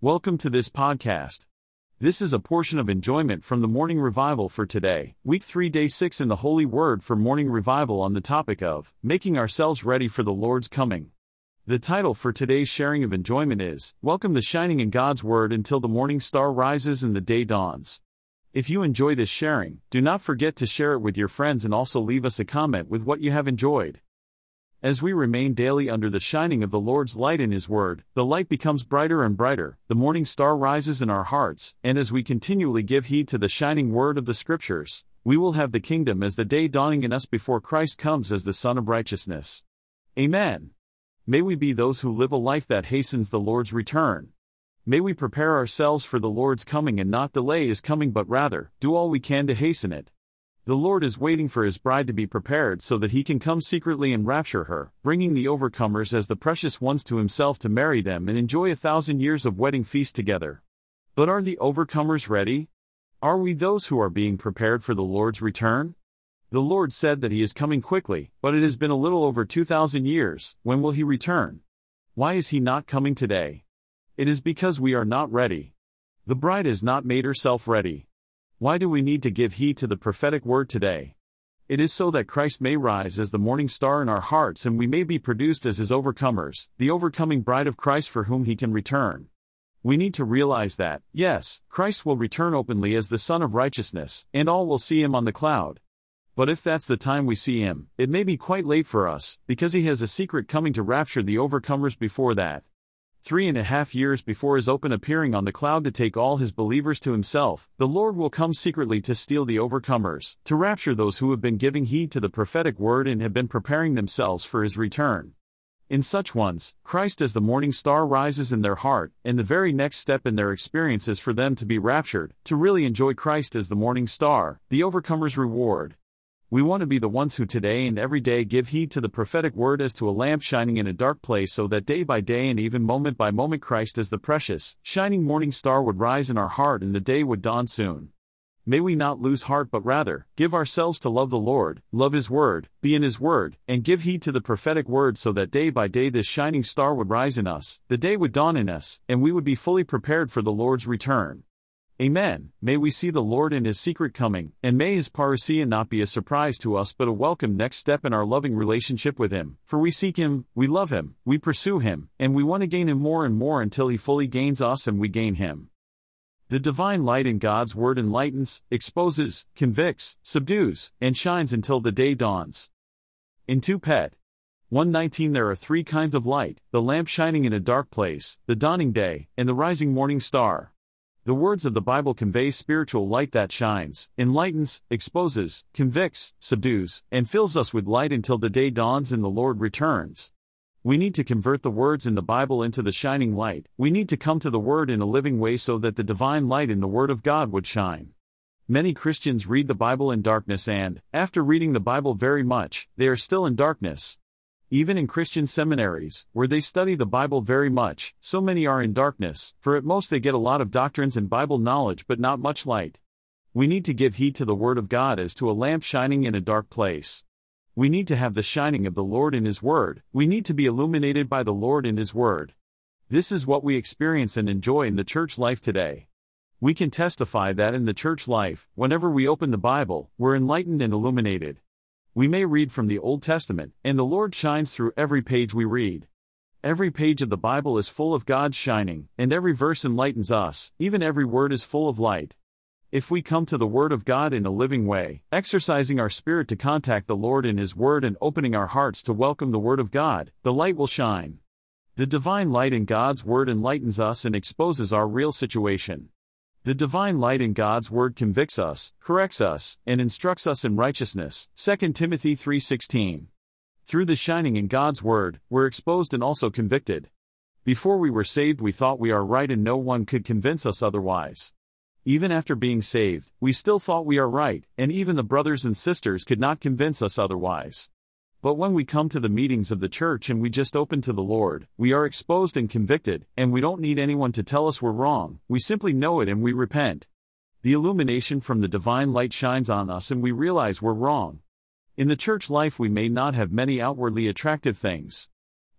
Welcome to this podcast. This is a portion of enjoyment from the morning revival for today, week 3, day 6 in the Holy Word for morning revival on the topic of making ourselves ready for the Lord's coming. The title for today's sharing of enjoyment is Welcome the Shining in God's Word until the morning star rises and the day dawns. If you enjoy this sharing, do not forget to share it with your friends and also leave us a comment with what you have enjoyed. As we remain daily under the shining of the Lord's light in His Word, the light becomes brighter and brighter, the morning star rises in our hearts, and as we continually give heed to the shining Word of the Scriptures, we will have the kingdom as the day dawning in us before Christ comes as the Sun of Righteousness. Amen. May we be those who live a life that hastens the Lord's return. May we prepare ourselves for the Lord's coming and not delay His coming but rather, do all we can to hasten it. The Lord is waiting for his bride to be prepared so that he can come secretly and rapture her, bringing the overcomers as the precious ones to himself to marry them and enjoy a thousand years of wedding feast together. But are the overcomers ready? Are we those who are being prepared for the Lord's return? The Lord said that he is coming quickly, but it has been a little over 2,000 years. When will he return? Why is he not coming today? It is because we are not ready. The bride has not made herself ready. Why do we need to give heed to the prophetic word today? It is so that Christ may rise as the morning star in our hearts and we may be produced as his overcomers, the overcoming bride of Christ for whom he can return. We need to realize that, yes, Christ will return openly as the Sun of Righteousness, and all will see him on the cloud. But if that's the time we see him, it may be quite late for us, because he has a secret coming to rapture the overcomers before that. Three and a half years before his open appearing on the cloud to take all his believers to himself, the Lord will come secretly to steal the overcomers, to rapture those who have been giving heed to the prophetic word and have been preparing themselves for his return. In such ones, Christ as the morning star rises in their heart, and the very next step in their experience is for them to be raptured, to really enjoy Christ as the morning star, the overcomer's reward. We want to be the ones who today and every day give heed to the prophetic word as to a lamp shining in a dark place so that day by day and even moment by moment Christ as the precious, shining morning star would rise in our heart and the day would dawn soon. May we not lose heart but rather, give ourselves to love the Lord, love His word, be in His word, and give heed to the prophetic word so that day by day this shining star would rise in us, the day would dawn in us, and we would be fully prepared for the Lord's return. Amen. May we see the Lord in His secret coming, and may His parousia not be a surprise to us but a welcome next step in our loving relationship with Him. For we seek Him, we love Him, we pursue Him, and we want to gain Him more and more until He fully gains us and we gain Him. The divine light in God's Word enlightens, exposes, convicts, subdues, and shines until the day dawns. In 2 Pet 119 There are three kinds of light the lamp shining in a dark place, the dawning day, and the rising morning star. The words of the Bible convey spiritual light that shines, enlightens, exposes, convicts, subdues, and fills us with light until the day dawns and the Lord returns. We need to convert the words in the Bible into the shining light. We need to come to the Word in a living way so that the divine light in the Word of God would shine. Many Christians read the Bible in darkness and, after reading the Bible very much, they are still in darkness. Even in Christian seminaries, where they study the Bible very much, so many are in darkness, for at most they get a lot of doctrines and Bible knowledge but not much light. We need to give heed to the Word of God as to a lamp shining in a dark place. We need to have the shining of the Lord in His Word, we need to be illuminated by the Lord in His Word. This is what we experience and enjoy in the church life today. We can testify that in the church life, whenever we open the Bible, we're enlightened and illuminated. We may read from the Old Testament, and the Lord shines through every page we read. Every page of the Bible is full of God's shining, and every verse enlightens us, even every word is full of light. If we come to the Word of God in a living way, exercising our spirit to contact the Lord in His Word and opening our hearts to welcome the Word of God, the light will shine. The divine light in God's Word enlightens us and exposes our real situation. The divine light in God's word convicts us, corrects us, and instructs us in righteousness. 2 Timothy 3:16. Through the shining in God's word, we're exposed and also convicted. Before we were saved, we thought we are right and no one could convince us otherwise. Even after being saved, we still thought we are right, and even the brothers and sisters could not convince us otherwise. But when we come to the meetings of the church and we just open to the Lord, we are exposed and convicted, and we don't need anyone to tell us we're wrong, we simply know it and we repent. The illumination from the divine light shines on us and we realize we're wrong. In the church life, we may not have many outwardly attractive things.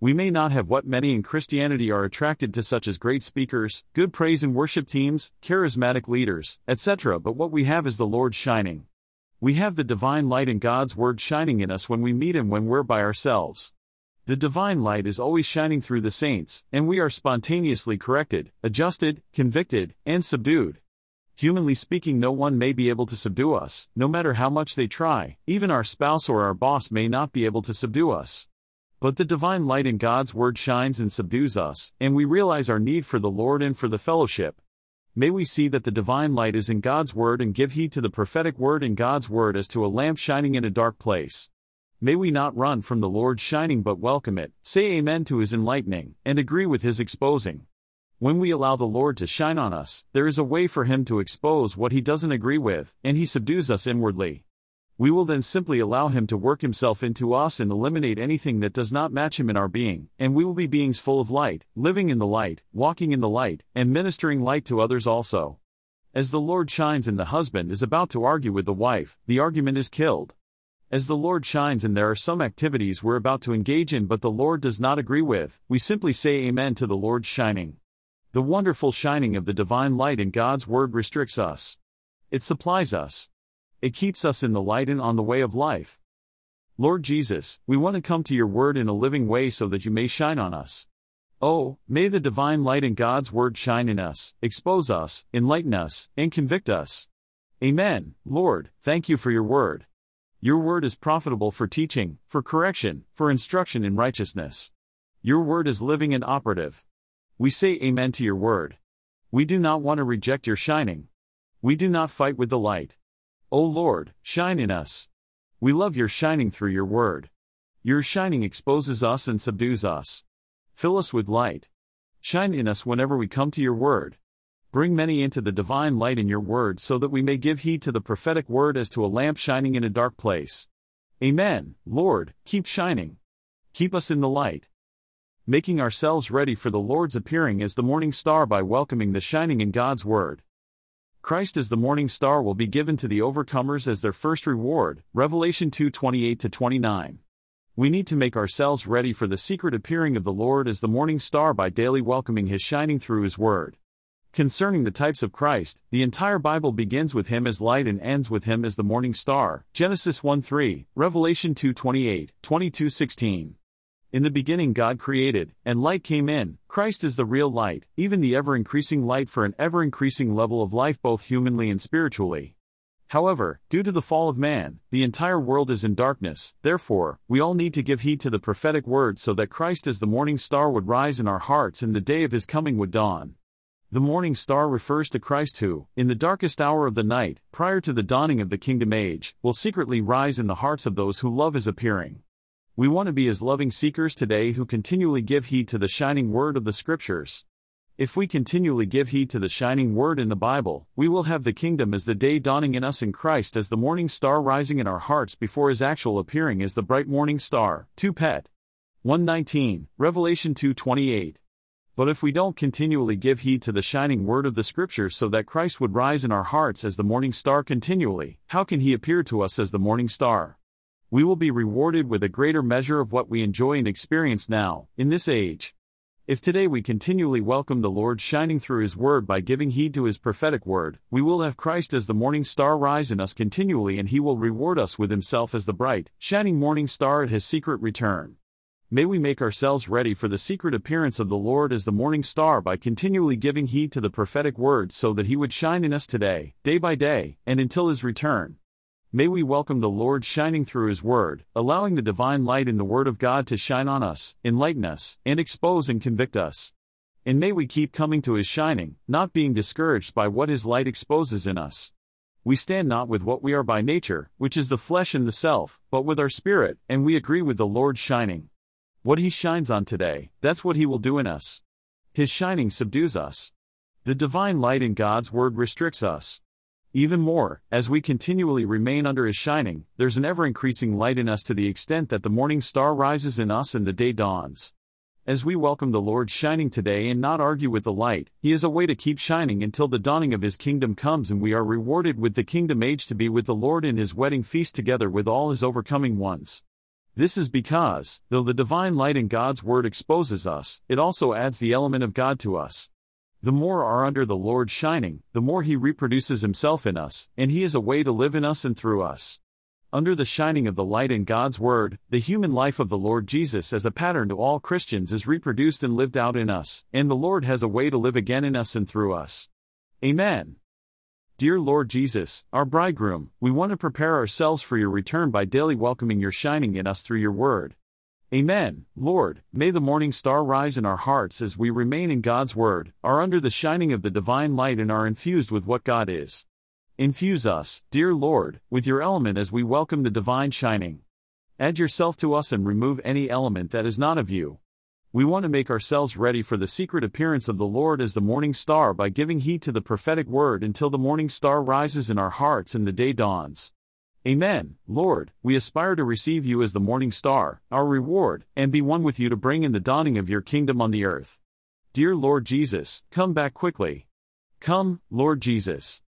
We may not have what many in Christianity are attracted to, such as great speakers, good praise and worship teams, charismatic leaders, etc., but what we have is the Lord shining. We have the divine light and God's Word shining in us when we meet Him when we're by ourselves. The divine light is always shining through the saints, and we are spontaneously corrected, adjusted, convicted, and subdued. Humanly speaking, no one may be able to subdue us, no matter how much they try, even our spouse or our boss may not be able to subdue us. But the divine light in God's Word shines and subdues us, and we realize our need for the Lord and for the fellowship. May we see that the divine light is in God's Word and give heed to the prophetic word in God's Word as to a lamp shining in a dark place. May we not run from the Lord's shining but welcome it, say Amen to His enlightening, and agree with His exposing. When we allow the Lord to shine on us, there is a way for Him to expose what He doesn't agree with, and He subdues us inwardly. We will then simply allow Him to work Himself into us and eliminate anything that does not match Him in our being, and we will be beings full of light, living in the light, walking in the light, and ministering light to others also. As the Lord shines and the husband is about to argue with the wife, the argument is killed. As the Lord shines and there are some activities we're about to engage in but the Lord does not agree with, we simply say Amen to the Lord's shining. The wonderful shining of the divine light in God's Word restricts us. It supplies us. It keeps us in the light and on the way of life. Lord Jesus, we want to come to your word in a living way so that you may shine on us. Oh, may the divine light in God's word shine in us, expose us, enlighten us, and convict us. Amen. Lord, thank you for your word. Your word is profitable for teaching, for correction, for instruction in righteousness. Your word is living and operative. We say Amen to your word. We do not want to reject your shining. We do not fight with the light. O Lord, shine in us. We love your shining through your word. Your shining exposes us and subdues us. Fill us with light. Shine in us whenever we come to your word. Bring many into the divine light in your word so that we may give heed to the prophetic word as to a lamp shining in a dark place. Amen. Lord, keep shining. Keep us in the light. Making ourselves ready for the Lord's appearing as the morning star by welcoming the shining in God's word. Christ as the morning star will be given to the overcomers as their first reward. Revelation 2:28 29. We need to make ourselves ready for the secret appearing of the Lord as the morning star by daily welcoming his shining through his word. Concerning the types of Christ, the entire Bible begins with him as light and ends with him as the morning star. Genesis 1:3, Revelation 2:28, 22:16. In the beginning, God created, and light came in. Christ is the real light, even the ever increasing light for an ever increasing level of life, both humanly and spiritually. However, due to the fall of man, the entire world is in darkness, therefore, we all need to give heed to the prophetic word so that Christ as the morning star would rise in our hearts and the day of his coming would dawn. The morning star refers to Christ who, in the darkest hour of the night, prior to the dawning of the kingdom age, will secretly rise in the hearts of those who love his appearing. We want to be as loving seekers today who continually give heed to the shining word of the Scriptures. If we continually give heed to the shining word in the Bible, we will have the kingdom as the day dawning in us in Christ as the morning star rising in our hearts before his actual appearing as the bright morning star. 2 Pet 119, Revelation 2:28. But if we don't continually give heed to the shining word of the Scriptures so that Christ would rise in our hearts as the morning star continually, how can he appear to us as the morning star? We will be rewarded with a greater measure of what we enjoy and experience now, in this age. If today we continually welcome the Lord shining through His Word by giving heed to His prophetic Word, we will have Christ as the morning star rise in us continually and He will reward us with Himself as the bright, shining morning star at His secret return. May we make ourselves ready for the secret appearance of the Lord as the morning star by continually giving heed to the prophetic Word so that He would shine in us today, day by day, and until His return. May we welcome the Lord shining through His Word, allowing the divine light in the Word of God to shine on us, enlighten us, and expose and convict us. And may we keep coming to His shining, not being discouraged by what His light exposes in us. We stand not with what we are by nature, which is the flesh and the self, but with our spirit, and we agree with the Lord's shining. What He shines on today, that's what He will do in us. His shining subdues us. The divine light in God's Word restricts us. Even more, as we continually remain under His shining, there's an ever increasing light in us to the extent that the morning star rises in us and the day dawns. As we welcome the Lord shining today and not argue with the light, He is a way to keep shining until the dawning of His kingdom comes and we are rewarded with the kingdom age to be with the Lord in His wedding feast together with all His overcoming ones. This is because, though the divine light in God's Word exposes us, it also adds the element of God to us. The more are under the Lord shining, the more He reproduces Himself in us, and He is a way to live in us and through us. Under the shining of the light in God's Word, the human life of the Lord Jesus as a pattern to all Christians is reproduced and lived out in us, and the Lord has a way to live again in us and through us. Amen. Dear Lord Jesus, our bridegroom, we want to prepare ourselves for your return by daily welcoming your shining in us through your word. Amen. Lord, may the morning star rise in our hearts as we remain in God's word, are under the shining of the divine light and are infused with what God is. Infuse us, dear Lord, with your element as we welcome the divine shining. Add yourself to us and remove any element that is not of you. We want to make ourselves ready for the secret appearance of the Lord as the morning star by giving heed to the prophetic word until the morning star rises in our hearts and the day dawns. Amen, Lord, we aspire to receive you as the morning star, our reward, and be one with you to bring in the dawning of your kingdom on the earth. Dear Lord Jesus, come back quickly. Come, Lord Jesus.